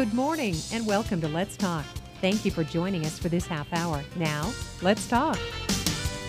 Good morning and welcome to Let's Talk. Thank you for joining us for this half hour. Now, let's talk.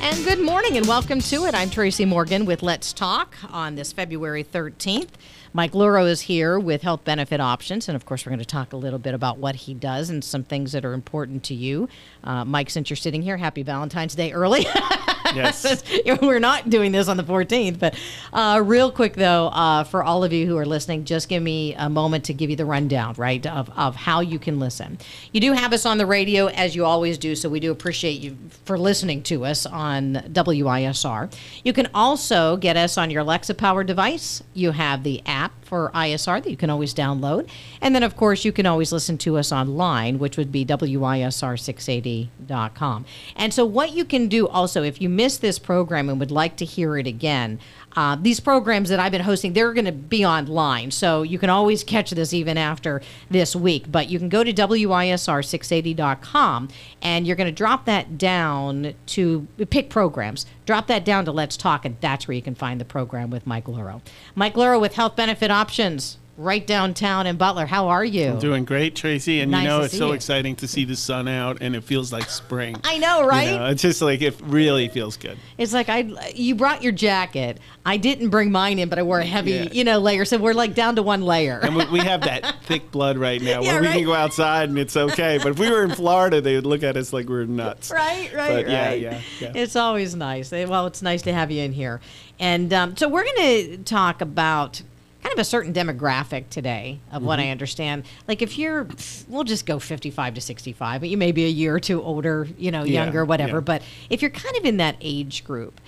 And good morning and welcome to it. I'm Tracy Morgan with Let's Talk on this February 13th. Mike Luro is here with health benefit options. And of course, we're going to talk a little bit about what he does and some things that are important to you. Uh, Mike, since you're sitting here, happy Valentine's Day early. Yes. We're not doing this on the 14th, but uh, real quick though, uh, for all of you who are listening, just give me a moment to give you the rundown, right, of, of how you can listen. You do have us on the radio as you always do, so we do appreciate you for listening to us on WISR. You can also get us on your Alexa powered device. You have the app for ISR that you can always download. And then, of course, you can always listen to us online, which would be WISR680.com. And so, what you can do also, if you missed this program and would like to hear it again, uh, these programs that I've been hosting, they're going to be online. So you can always catch this even after this week. But you can go to WISR680.com and you're going to drop that down to pick programs. Drop that down to Let's Talk, and that's where you can find the program with Mike Luro. Mike Luro with Health Benefit Options right downtown in Butler. How are you? I'm doing great, Tracy. And Nice you know, it's so you. exciting to see the sun out and it feels like spring. I know, right? You know, it's just like, it really feels good. It's like I you brought your jacket. I didn't bring mine in, but I wore a heavy, Yeah. you know, layer. So we're like down to one layer. And we, we have that thick blood right now Yeah, where we can go outside and it's okay. But if we were in Florida, they would look at us like we're nuts. Right, right, But yeah, right. yeah, yeah. It's always nice. Well, it's nice to have you in here. And um, so we're going to talk about kind of a certain demographic today of what I Mm-hmm. understand. Like if you're, we'll just go 55 to 65, but you may be a year or two older, you know, Yeah, younger, whatever. yeah. But if you're kind of in that age group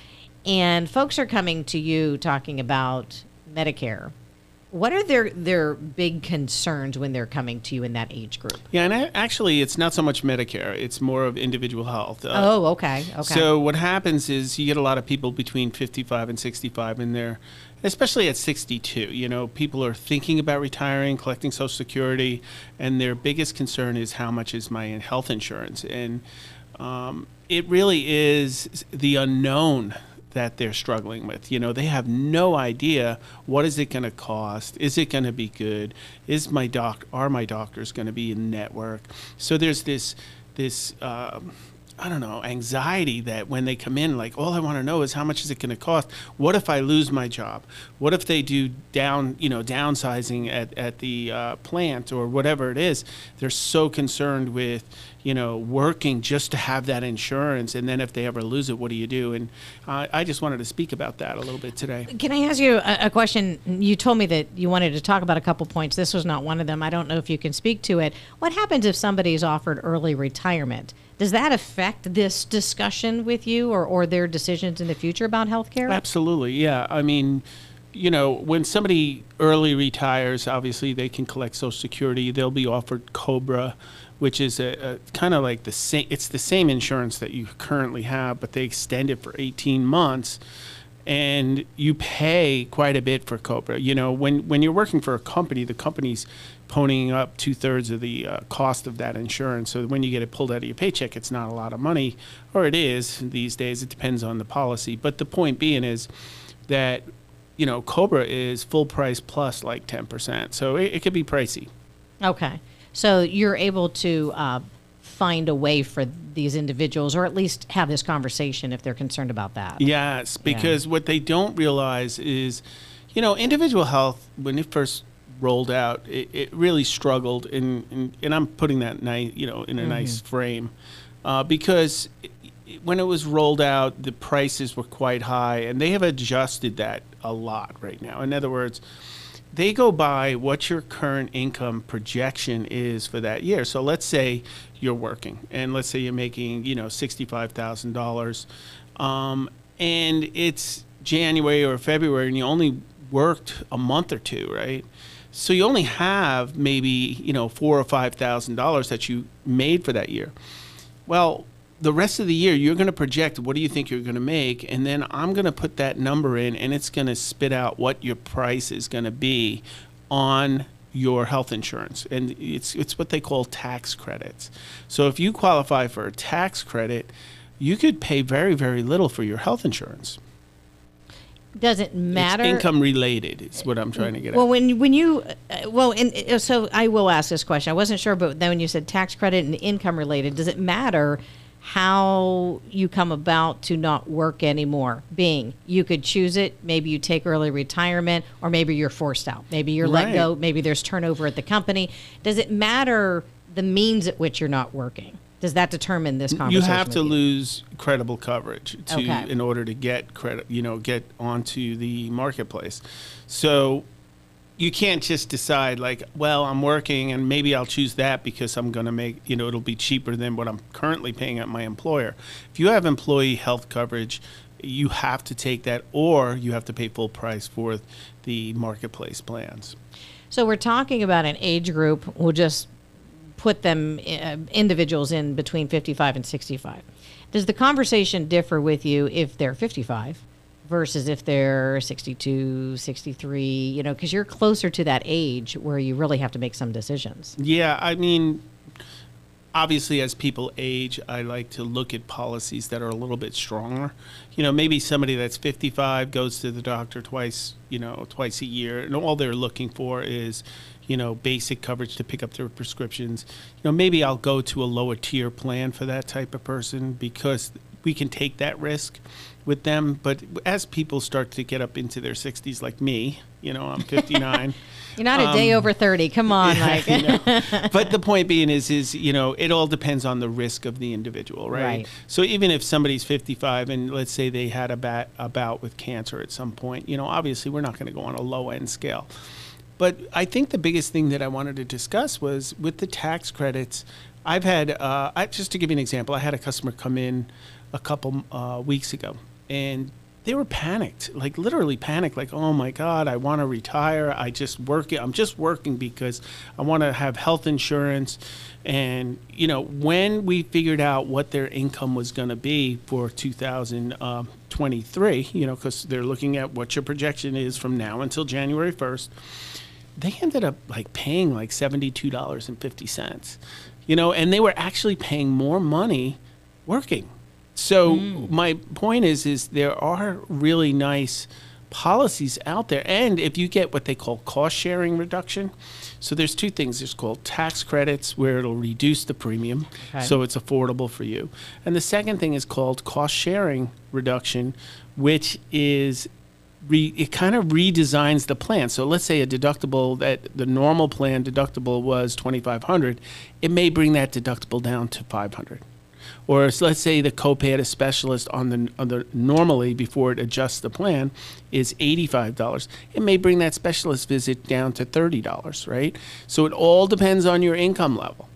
and folks are coming to you talking about Medicare, what are their, their big concerns when they're coming to you in that age group? Yeah, and a- actually, it's not so much Medicare, it's more of individual health. Uh, Oh, okay. Okay. So what happens is you get a lot of people between 55 and 65 in there, especially at 62. You know, people are thinking about retiring, collecting Social Security, and their biggest concern is how much is my health insurance, and um, it really is the unknown that they're struggling with. You know, they have no idea what is it going to cost. Is it going to be good? Is my doc are my doctors going to be in network? So there's this this um, I don't know anxiety that when they come in, like all I want to know is how much is it going to cost? What if I lose my job? What if they do down you know downsizing at at the uh, plant or whatever it is? They're so concerned with you know, working just to have that insurance. And then if they ever lose it, what do you do? And uh, I just wanted to speak about that a little bit today. Can I ask you a, a question? You told me that you wanted to talk about a couple points. This was not one of them. I don't know if you can speak to it. What happens if somebody is offered early retirement? Does that affect this discussion with you or, or their decisions in the future about health care? Absolutely, yeah. I mean, you know, when somebody early retires, obviously they can collect Social Security. They'll be offered Cobra, which is a, a kind of like the same. It's the same insurance that you currently have, but they extend it for 18 months, and you pay quite a bit for Cobra. You know, when when you're working for a company, the company's ponying up two thirds of the uh, cost of that insurance. So when you get it pulled out of your paycheck, it's not a lot of money, or it is these days. It depends on the policy. But the point being is that you know Cobra is full price plus like ten percent, so it, it could be pricey. Okay. So you're able to uh, find a way for these individuals, or at least have this conversation if they're concerned about that. Yes, because what they don't realize is, you know, individual health when it first rolled out, it, it really struggled, and, and and I'm putting that nice, you know, in a nice frame, uh, because it, it- when it was rolled out, the prices were quite high, and they have adjusted that a lot right now. In other words. They go by what your current income projection is for that year. So let's say you're working, and let's say you're making, you know, sixty-five thousand dollars, um, and it's January or February, and you only worked a month or two, right? So you only have maybe you know four or five thousand dollars that you made for that year. Well, the rest of the year you're going to project what do you think you're going to make, and then I'm going to put that number in, and it's going to spit out what your price is going to be on your health insurance, and it's it's what they call tax credits. So if you qualify for a tax credit, you could pay very very little for your health insurance. Does it matter? It's income related. Is what I'm trying to get at. Well, at. when when you uh, well, and uh, so I will ask this question. I wasn't sure, but then when you said tax credit and income related, does it matter how you come about to not work anymore? Being you could choose it, maybe you take early retirement, or maybe you're forced out. Maybe you're let go. Maybe there's turnover at the company. Does it matter the means at which you're not working? Does that determine this conversation? you have to you? lose credible coverage to Okay. in order to get credit you know get onto the marketplace so you can't just decide like well i'm working and maybe i'll choose that because i'm going to make you know it'll be cheaper than what i'm currently paying at my employer if you have employee health coverage you have to take that or you have to pay full price for the marketplace plans So we're talking about an age group. We'll just put them uh, individuals in between 55 and 65. Does the conversation differ with you if they're 55 versus if they're 62, 63, you know, because you're closer to that age where you really have to make some decisions. Yeah, I mean, obviously, as people age, I like to look at policies that are a little bit stronger. You know, maybe somebody that's 55 goes to the doctor twice, you know, twice a year, and all they're looking for is, you know, basic coverage to pick up their prescriptions. You know, maybe I'll go to a lower tier plan for that type of person because we can take that risk with them. But as people start to get up into their 60s, like me, you know, I'm 59. You're not a day Um, over 30. Come on, like. I know. but the point being is, is you know, it all depends on the risk of the individual, right? Right. So even if somebody's 55 and let's say they had a, bat, a bout with cancer at some point, you know, obviously we're not going to go on a low end scale. But I think the biggest thing that I wanted to discuss was with the tax credits. I've had, uh, I, just to give you an example, I had a customer come in a couple uh, weeks ago, and they were panicked, like literally panicked, like, oh my God, I want to retire. I just work, I'm just working because I want to have health insurance. And, you know, when we figured out what their income was going to be for 2023, you know, because they're looking at what your projection is from now until January 1st, they ended up like paying like $72.50 you know and they were actually paying more money working so mm. my point is is there are really nice policies out there and if you get what they call cost sharing reduction so there's two things there's called tax credits where it'll reduce the premium Okay. so it's affordable for you and the second thing is called cost sharing reduction which is re, it kind of redesigns the plan. So let's say a deductible that the normal plan deductible was 2500, it may bring that deductible down to 500. Or let's say the copay at a specialist on the on the normally before it adjusts the plan is $85. It may bring that specialist visit down to $30, right? So it all depends on your income level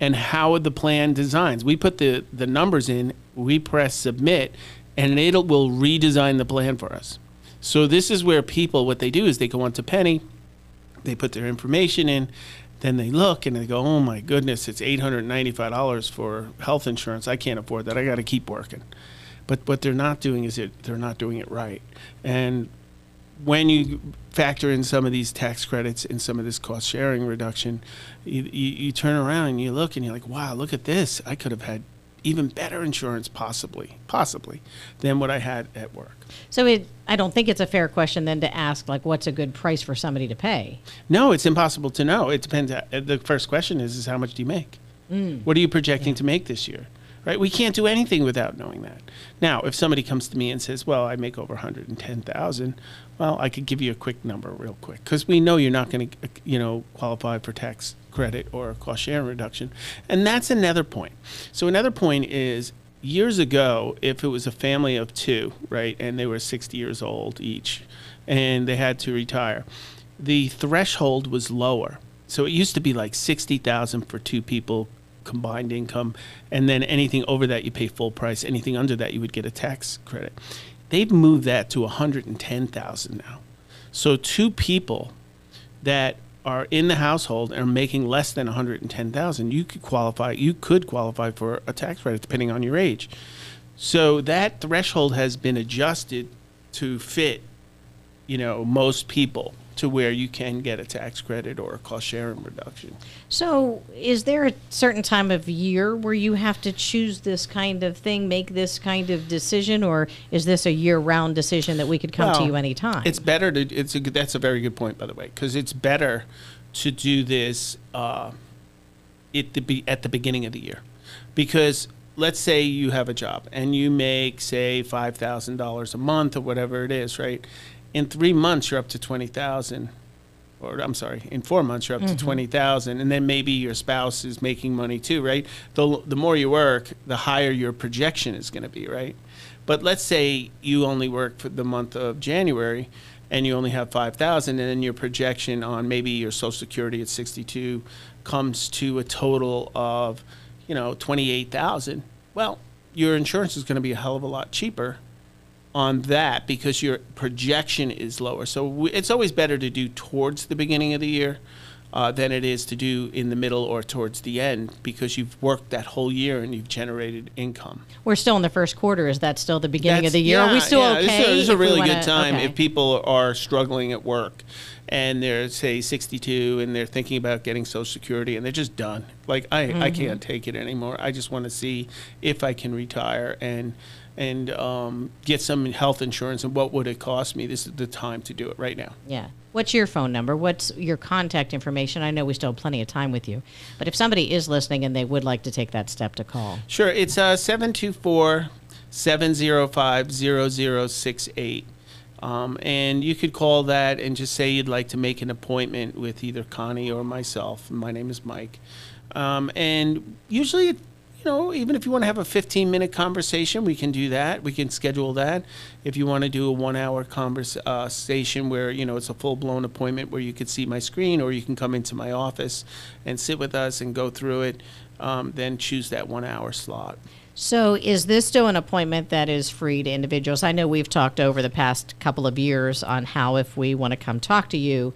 and how the plan designs. We put the, the numbers in, we press submit, and it will redesign the plan for us. So this is where people, what they do is they go onto Pennie, they put their information in, then they look and they go, oh my goodness, it's $895 for health insurance. I can't afford that. I got to keep working. But what they're not doing is it, they're not doing it right. And when you factor in some of these tax credits and some of this cost sharing reduction, you, you, you turn around and you look and you're like, wow, look at this. I could have had even better insurance, possibly, possibly, than what I had at work. So it, I don't think it's a fair question then to ask, like, what's a good price for somebody to pay? No, it's impossible to know. It depends. uh, The first question is, is how much do you make? What are you projecting to make this year? Right? We can't do anything without knowing that. Now, if somebody comes to me and says, "Well, I make over 110,000," well, I could give you a quick number real quick because we know you're not going to, you know, qualify for tax credit or cost sharing reduction. And that's another point. So another point is years ago, if it was a family of two, right, and they were 60 years old each, and they had to retire, the threshold was lower. So it used to be like 60,000 for two people combined income, and then anything over that you pay full price. Anything under that you would get a tax credit. They've moved that to 110,000 now. So two people that are in the household and are making less than 110,000, you could qualify. You could qualify for a tax credit depending on your age. So that threshold has been adjusted to fit, you know, most people to where you can get a tax credit or a cost sharing reduction. So, is there a certain time of year where you have to choose this kind of thing, make this kind of decision, or is this a year-round decision that we could come to Well, you anytime? It's better to. It's a. good- That's a very good point, by the way, because it's better to do this uh, it to be at the beginning of the year, because let's say you have a job and you make say five thousand dollars a month or whatever it is, right? In three months, you're up to twenty thousand. Or I'm sorry, in four months you're up to mm-hmm. twenty thousand, and then maybe your spouse is making money too, right? The the more you work, the higher your projection is going to be, right? But let's say you only work for the month of January and you only have 5,000 and then your projection on maybe your social security at 62 comes to a total of, you know, 28,000. Well, your insurance is going to be a hell of a lot cheaper on that because your projection is lower. So w- it's always better to do towards the beginning of the year uh, than it is to do in the middle or towards the end because you've worked that whole year and you've generated income. We're still in the first quarter. Is that still the beginning of the year? Are we still yeah, okay? This is a, this is a if we really wanna- good time okay. if people are struggling at work and they're say 62 and they're thinking about getting Social Security and they're just done. Like I, Mm-hmm. I can't take it anymore. I just want to see if I can retire and and um, get some health insurance and what would it cost me. This is the time to do it right now. Yeah. What's your phone number? What's your contact information? I know we still have plenty of time with you, but if somebody is listening and they would like to take that step to call, Sure, it's uh, 724 705 0068. Um, and you could call that and just say you'd like to make an appointment with either Connie or myself. My name is Mike. Um, and usually, it, you know, even if you want to have a 15 minute conversation, we can do that. We can schedule that. If you want to do a one hour conversation where, you know, it's a full blown appointment where you could see my screen or you can come into my office and sit with us and go through it, um, then choose that one hour slot. So, is this still an appointment that is free to individuals? I know we've talked over the past couple of years on how, if we want to come talk to you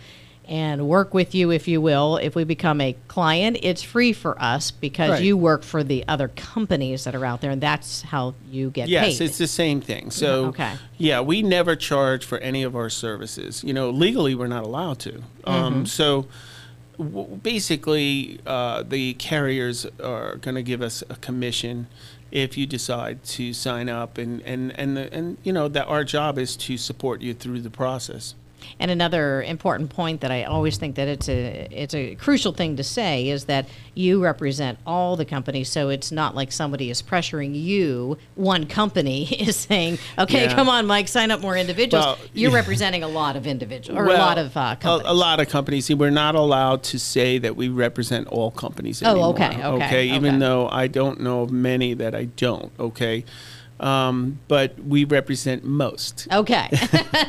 and work with you, if you will, if we become a client, it's free for us because Right. you work for the other companies that are out there, and that's how you get Yes, paid. it's the same thing. So, okay. yeah, we never charge for any of our services. You know, legally, we're not allowed to. Mm-hmm. Um, so, w- basically, uh, the carriers are going to give us a commission if you decide to sign up, and and and the, and you know that our job is to support you through the process. And another important point that I always think that it's a it's a crucial thing to say is that you represent all the companies, so it's not like somebody is pressuring you. One company is saying, "Okay, Yeah. come on, Mike, sign up more individuals." Well, You're yeah. representing a lot of individuals or a lot of uh, companies. A, a lot of companies. See, we're not allowed to say that we represent all companies Oh, anymore. okay, okay, Even okay. though I don't know of many that I don't. Okay. Um, but we represent most. Okay,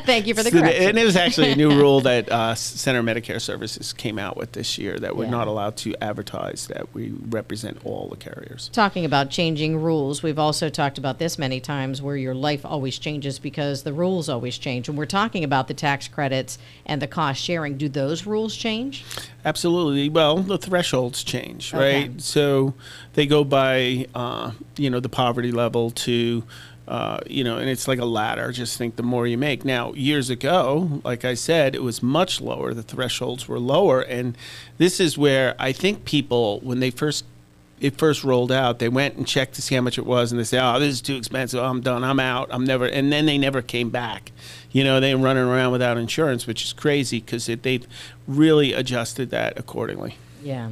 thank you for the So correction. and it was actually a new rule that uh, Center Medicare Services came out with this year that we're Yeah. not allowed to advertise that we represent all the carriers. Talking about changing rules, we've also talked about this many times where your life always changes because the rules always change. And we're talking about the tax credits and the cost sharing. Do those rules change? Absolutely. Well, the thresholds change, Okay. right? So they go by, uh, you know, the poverty level to, uh, you know, and it's like a ladder. Just think the more you make. Now, years ago, like I said, it was much lower. The thresholds were lower, and this is where I think people, when they first it first rolled out, they went and checked to see how much it was, and they say, "Oh, this is too expensive. I'm done. I'm out. I'm never." And then they never came back. You know, they were running around without insurance, which is crazy because they've really adjusted that accordingly. Yeah.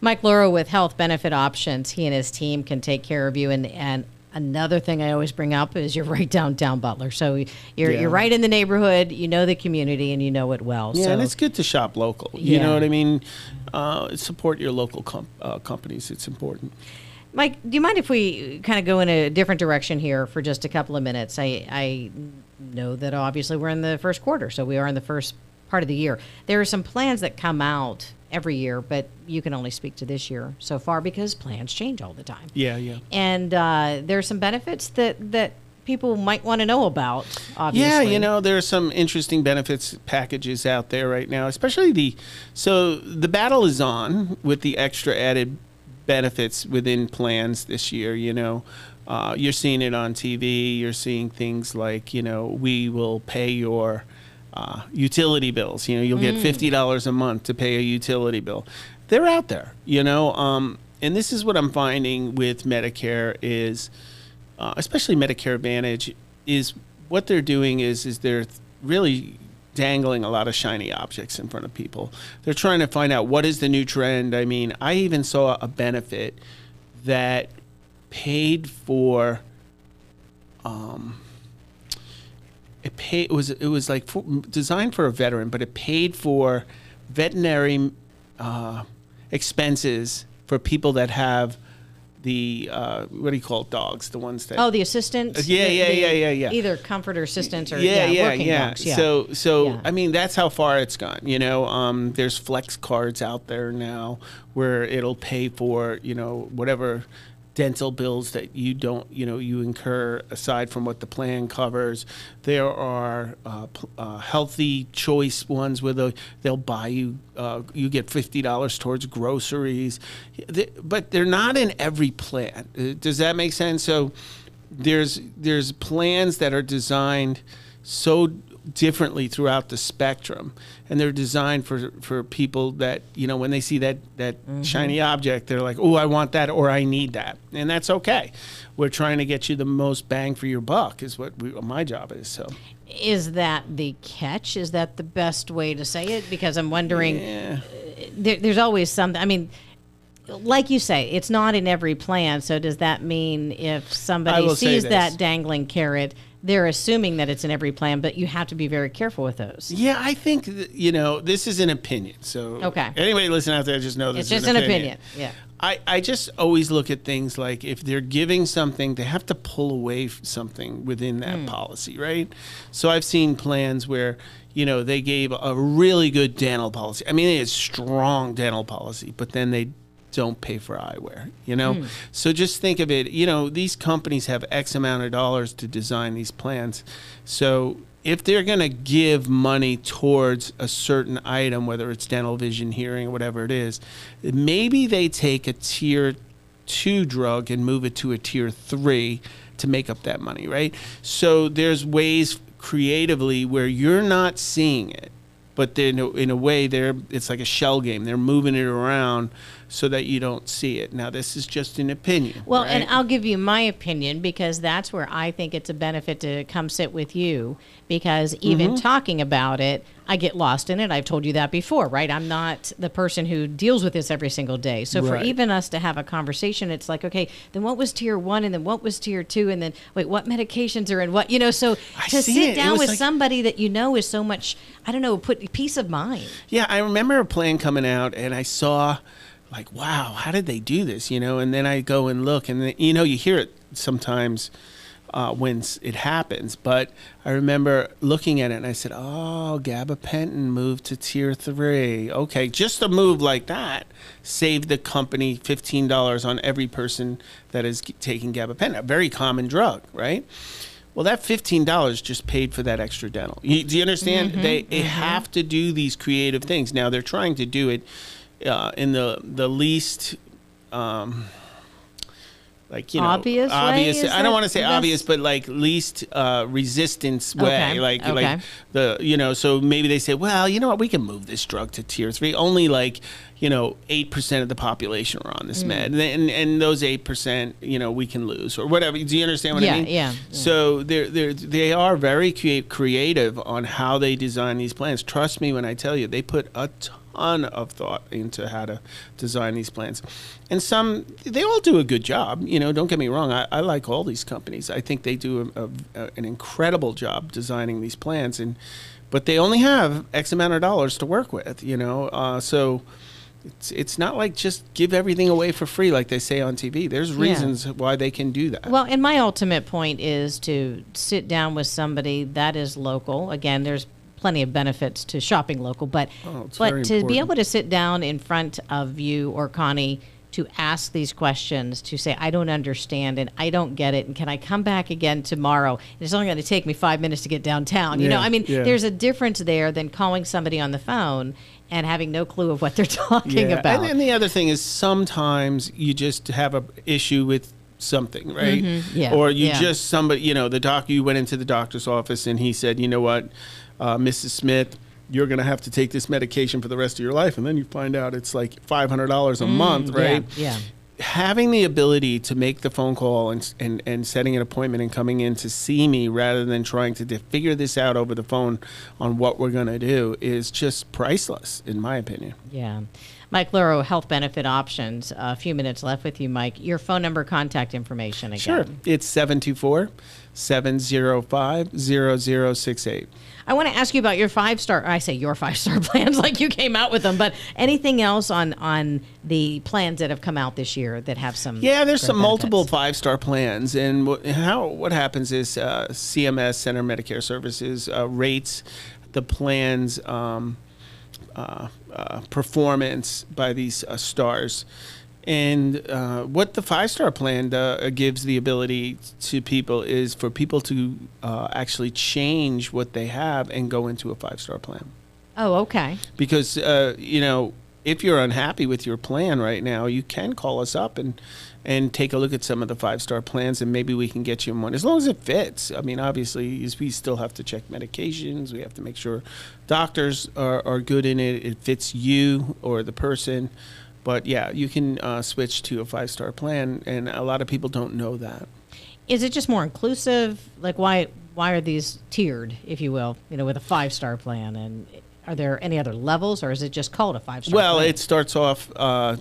Mike Laura with Health Benefit Options, he and his team can take care of you. And, and another thing I always bring up is you're right downtown Butler. So you're, Yeah. you're right in the neighborhood, you know the community, and you know it well. Yeah, so and it's good to shop local. You Yeah. know what I mean? Uh, support your local com- uh, companies. It's important. Mike, do you mind if we kind of go in a different direction here for just a couple of minutes? I, I know that obviously we're in the first quarter, so we are in the first part of the year. There are some plans that come out every year, but you can only speak to this year so far because plans change all the time. Yeah, yeah. And uh, there are some benefits that, that people might want to know about, obviously. Yeah, you know, there are some interesting benefits packages out there right now, especially the. So the battle is on with the extra added benefits within plans this year. You know, uh, you're seeing it on TV. You're seeing things like, you know, we will pay your uh, utility bills. You know, you'll get fifty dollars a month to pay a utility bill. They're out there, you know. Um, and this is what I'm finding with Medicare is, uh, especially Medicare Advantage, is what they're doing is is they're really dangling a lot of shiny objects in front of people. They're trying to find out what is the new trend. I mean, I even saw a benefit that paid for um paid it was it was like for, designed for a veteran, but it paid for veterinary uh, expenses for people that have the uh, what do you call it, dogs? The ones that Oh, the assistants. Yeah, the- yeah, the- yeah, yeah, yeah. Either comforter assistants or yeah, yeah, working yeah. dogs. Yeah. So, so Yeah. I mean, that's how far it's gone. You know, um, there's flex cards out there now where it'll pay for you know whatever dental bills that you don't you know you incur aside from what the plan covers. There are uh, uh, healthy choice ones where they'll, buy you uh, you get fifty dollars towards groceries, but they're not in every plan. Uh, Does that make sense? So there's there's plans that are designed so differently throughout the spectrum and they're designed for for people that you know when they see that that mm-hmm. shiny object they're like oh i want that or i need that and that's okay we're trying to get you the most bang for your buck is what we, my job is so Is that the catch? Is that the best way to say it? Because I'm wondering. yeah there, there's always something. I mean, like you say, it's not in every plan. So does that mean if somebody sees that dangling carrot, they're assuming that it's in every plan, but you have to be very careful with those. yeah i think that, you know this is an opinion so Okay. anybody listening out there just know this It's is just an opinion. Yeah. I, I just always look at things like if they're giving something, they have to pull away something within that hmm. policy, right? So I've seen plans where, you know, they gave a really good dental policy. I mean, it's strong dental policy, but then they don't pay for eyewear, you know? Hmm. So just think of it, you know, these companies have X amount of dollars to design these plans. So if they're going to give money towards a certain item, whether it's dental, vision, hearing, whatever it is, maybe they take a tier two drug and move it to a tier three to make up that money, right? So there's ways creatively where you're not seeing it, but then in a way they're it's like a shell game. They're moving it around so that you don't see it. Now this is just an opinion. Well, right? and I'll give you my opinion because that's where I think it's a benefit to come sit with you because even Mm-hmm. talking about it, I get lost in it. I've told you that before, right? I'm not the person who deals with this every single day. So for even us to have a conversation, it's like, okay, then what was tier one and then what was tier two and then wait, what medications are in what, you know, so I to sit it. It down was with like- somebody that you know is so much, I don't know, put peace of mind. Yeah, I remember a plan coming out, and I saw, like, wow, how did they do this? You know, and then I go and look, and then, you know, you hear it sometimes uh, when it happens. But I remember looking at it, and I said, oh, gabapentin moved to tier three. Okay, just a move like that saved the company fifteen dollars on every person that is taking gabapentin, a very common drug, right? Well, that fifteen dollars just paid for that extra dental. You, do you understand? they they have to do these creative things. Now they're trying to do it uh, in the the least. Um, like you know, Obvious obvious. I don't want to say obvious, but like least uh, resistance way. Okay, Like okay. like the you know. So maybe they say, well, you know what, we can move this drug to tier three. Only like you know eight percent of the population are on this med, and and those eight percent, you know, we can lose or whatever. Do you understand what Yeah, I mean? yeah, yeah. So they're they're they are very creative on how they design these plans. Trust me when I tell you, they put a ton of thought into how to design these plans, and some they all do a good job. You know, don't get me wrong. I, I like all these companies. I think they do a, a, an incredible job designing these plans, and but they only have X amount of dollars to work with. You know, uh, so. It's, it's not like just give everything away for free like they say on TV. There's reasons why they can do that. Well, and my ultimate point is to sit down with somebody that is local. Again, there's plenty of benefits to shopping local, but Oh, but to be able to sit down in front of you or Connie to ask these questions, to say I don't understand and I don't get it, and can I come back again tomorrow? And it's only going to take me five minutes to get downtown. You know, I mean, yeah. there's a difference there than calling somebody on the phone and having no clue of what they're talking about. And then the other thing is sometimes you just have a issue with something, right? Mm-hmm. Yeah, Or you yeah. just somebody, you know, the doc. You went into the doctor's office and he said, you know what. uh, Mrs. Smith, you're going to have to take this medication for the rest of your life. And then you find out it's like $500 a month, right? Mm, Yeah. Having the ability to make the phone call and, and, and setting an appointment and coming in to see me rather than trying to figure this out over the phone on what we're going to do is just priceless, in my opinion. Yeah. Mike Luro, Health Benefit Options. a few minutes left with you, Mike. Your phone number, contact information again. Sure. It's 724 705 0068. I want to ask you about your five star. I say your five star plans, like you came out with them. But anything else on on the plans that have come out this year that have some? Yeah, there's some multiple five star plans, and what, how what happens is uh, CMS Center Medicare Services uh, rates the plans um, uh, uh, performance by these uh, stars. And uh, what the five star plan uh, gives the ability to people is for people to uh, actually change what they have and go into a five star plan Oh, okay. because uh, you know if you're unhappy with your plan right now, you can call us up and and take a look at some of the five star plans, and maybe we can get you in one as long as it fits. I mean, obviously, we still have to check medications. We have to make sure doctors are, are good in it. It fits you or the person. But yeah, you can uh, switch to a five star plan, and a lot of people don't know that. Is it just more inclusive? Like why why are these tiered, if you will? You know, with a five star plan, and are there any other levels, or is it just called a five star? Well, plan? it starts off uh,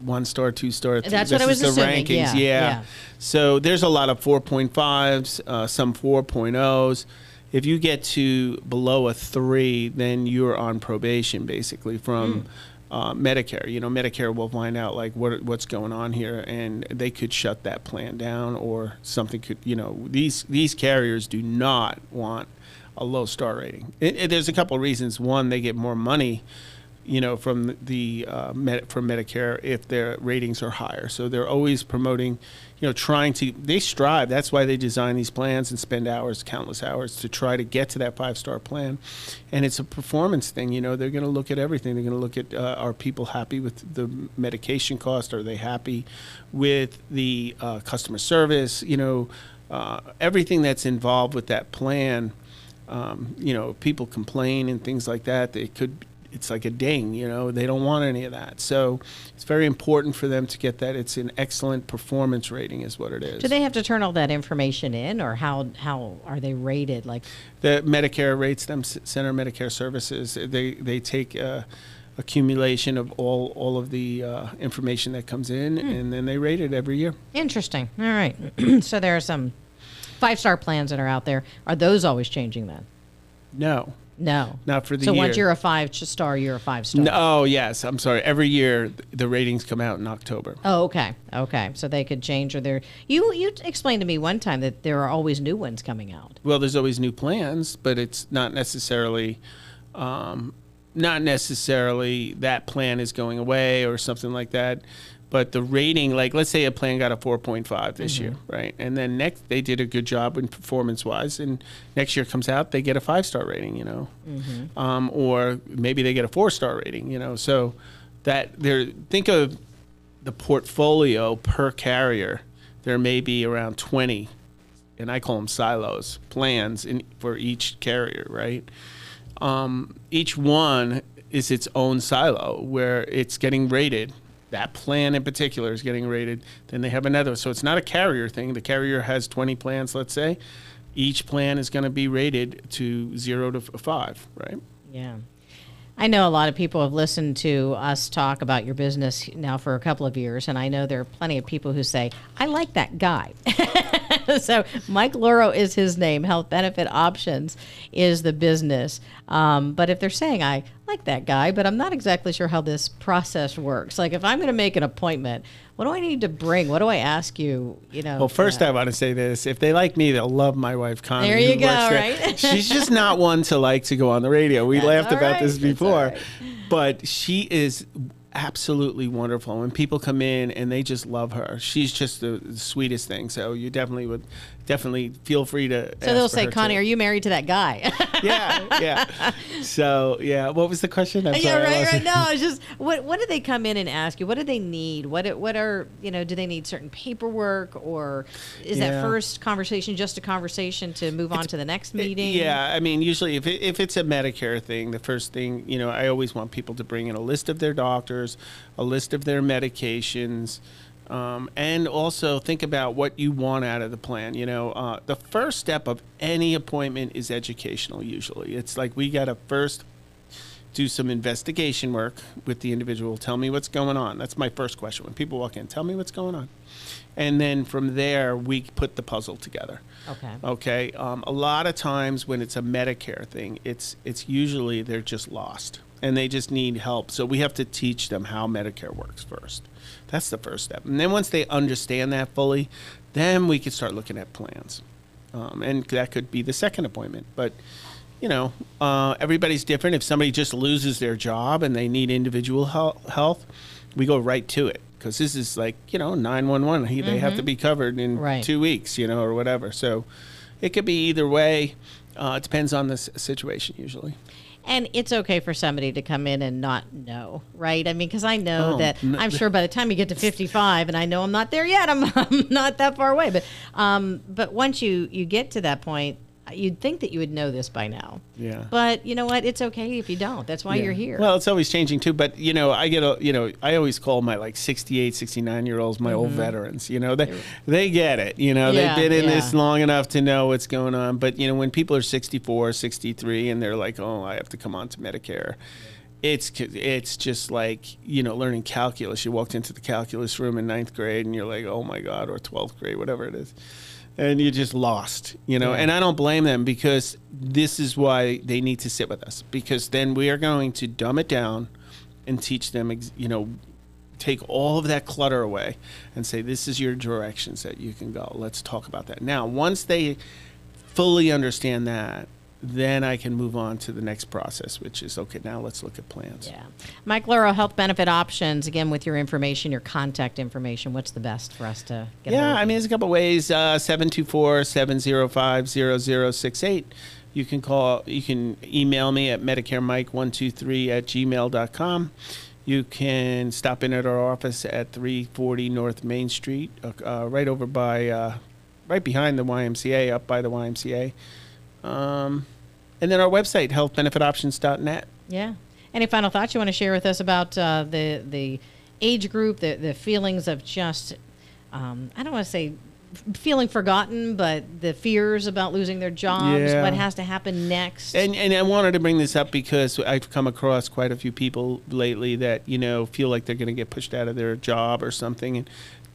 one star, two star. Three. That's what this I was the assuming. rankings. Yeah, Yeah, yeah. So there's a lot of 4.5s, uh, some 4.0s. If you get to below a three, then you're on probation, basically from. Hmm. Uh, Medicare, you know, Medicare will find out like what what's going on here, and they could shut that plan down, or something could, you know, these these carriers do not want a low star rating. It, it- there's a couple of reasons. One, they get more money, you know, from the uh, med- from Medicare if their ratings are higher. So they're always promoting, you know, trying to. They strive. That's why they design these plans and spend hours, countless hours, to try to get to that five star plan. And it's a performance thing. You know, they're going to look at everything. They're going to look at uh, are people happy with the medication cost? Are they happy with the uh, customer service? You know, uh, everything that's involved with that plan um, you know, people complain and things like that. They could, it's like a ding, you know, they don't want any of that. So it's very important for them to get that. It's an excellent performance rating, is what it is. Do they have to turn all that information in, or how how are they rated? Like, the Medicare rates them, Center Medicare Services. They they take uh, accumulation of all all of the uh, information that comes in, and then they rate it every year. interesting. All right. so there are some five star plans that are out there. Are those always changing then? No, No. not for the so year. once you're a five star, you're a five star. no, oh yes, I'm sorry. Every year the ratings come out in October. Oh, okay. Okay. So they could change or they're you you explained to me one time that there are always new ones coming out. Well, there's always new plans, but it's not necessarily, um, not necessarily that plan is going away or something like that. But the rating, like let's say a plan got a 4.5 this year, right? And then next they did a good job in performance wise, and next year comes out they get a five star rating, you know, um, or maybe they get a four star rating, you know. So that there, think of the portfolio per carrier. There may be around 20 and I call them silos, plans in, for each carrier, right? Um, each one is its own silo where it's getting rated. That plan in particular is getting rated. Then they have another. So it's not a carrier thing. The carrier has 20 plans, let's say. Each plan is going to be rated to zero to five, right? Yeah. I know a lot of people have listened to us talk about your business now for a couple of years, and I know there are plenty of people who say, I like that guy. so, Mike Loro is his name. Health Benefit Options is the business. Um, but if they're saying, I like that guy, but I'm not exactly sure how this process works. Like, if I'm going to make an appointment, what do I need to bring? What do I ask you? You know, Well, first I want to say this: if they like me, they'll love my wife Connie. There you go, right? She's just not one to like to go on the radio. We laughed about right, this before, right. but she is absolutely wonderful. When people come in and they just love her, she's just the, the sweetest thing. So you definitely would definitely feel free to. So they'll say, Connie, are you married to that guy? yeah, yeah. So yeah, what was the question? I'm yeah, sorry, right, right. it. No, it's just what what do they come in and ask you? What do they need? What what are you know? Do they need certain paperwork, or is that first conversation just a conversation to move on to the next meeting? Yeah, I mean, usually if it, if it's a Medicare thing, the first thing you know, I always want people to bring in a list of their doctors, a list of their medications, um, and also think about what you want out of the plan. You know, uh, the first step of any appointment is educational. Usually, it's like we got to first do some investigation work with the individual. Tell me what's going on. That's my first question when people walk in. Tell me what's going on, and then from there we put the puzzle together. Okay. Okay. Um, a lot of times when it's a Medicare thing, it's it's usually they're just lost and they just need help. So we have to teach them how Medicare works first. That's the first step. And then once they understand that fully, then we can start looking at plans. Um, and that could be the second appointment. But you know, uh, everybody's different. If somebody just loses their job and they need individual health, we go right to it because this is like you know 911. He, They have to be covered in Right. two weeks, you know, or whatever. So it could be either way. Uh, it depends on the s- situation usually. And it's okay for somebody to come in and not know, right? I mean, because I know Oh, that I'm sure by the time you get to 55, and I know I'm not there yet, I'm, I'm not that far away. But um, but once you you get to that point, you'd think that you would know this by now. Yeah. But you know what? It's okay if you don't. That's why Yeah. you're here. Well, it's always changing too, but you know, I get a, you know, I always call my like 68, 69 year olds my old veterans, you know, they they get it, you know, Mm-hmm. Yeah, they've been in this long enough to know what's going on, but you know, when people are 64, 63 and they're like, "Oh, I have to come on to Medicare." It's it's just like you know learning calculus. You walked into the calculus room in ninth grade and you're like, oh my god, or twelfth grade, whatever it is, and you're just lost, you know. Yeah. And I don't blame them because this is why they need to sit with us because then we are going to dumb it down and teach them, you know, take all of that clutter away and say this is your directions that you can go. Let's talk about that. Now, once they fully understand that, then I can move on to the next process, which is okay. Now let's look at plans. yeah. Mike Luro, health benefit options. Again, with your information, your contact information. What's the best for us to get? Yeah, I mean, there's a couple ways. Uh, 724-705-0068. You can call, you can email me at medicaremike123 at gmail.com. You can stop in at our office at 340 North Main Street, uh, right over by, uh, right behind the YMCA, up by the YMCA. Um, and then our website, healthbenefitoptions.net. Yeah. Any final thoughts you want to share with us about uh, the the age group, the the feelings of just um, I don't want to say feeling forgotten, but the fears about losing their jobs, Yeah. what has to happen next. And and I wanted to bring this up because I've come across quite a few people lately that you know feel like they're going to get pushed out of their job or something, and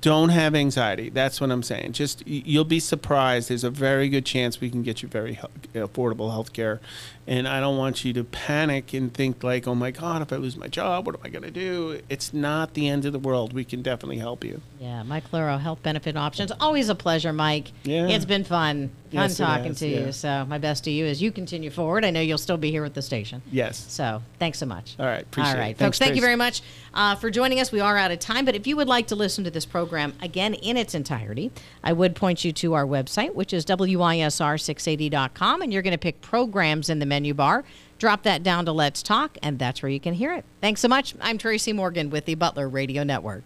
don't have anxiety. That's what I'm saying. Just you'll be surprised. There's a very good chance we can get you very affordable health care, and I don't want you to panic and think like, oh my God, if I lose my job, what am I going to do? It's not the end of the world. We can definitely help you. yeah, Mike Luro, health benefit options. Always a pleasure, Mike. Yeah. It's been fun, fun Yes, it talking has, to yeah. you. So my best to you as you continue forward. I know you'll still be here with the station. Yes. So thanks so much. All right, appreciate All it. right, folks. Thanks, thank you very much uh, for joining us. We are out of time, but if you would like to listen to this program again in its entirety, I would point you to our website, which is wisr680.com, and you're going to pick programs in the menu bar. Drop that down to Let's Talk, and that's where you can hear it. Thanks so much. I'm Tracy Morgan with the Butler Radio Network.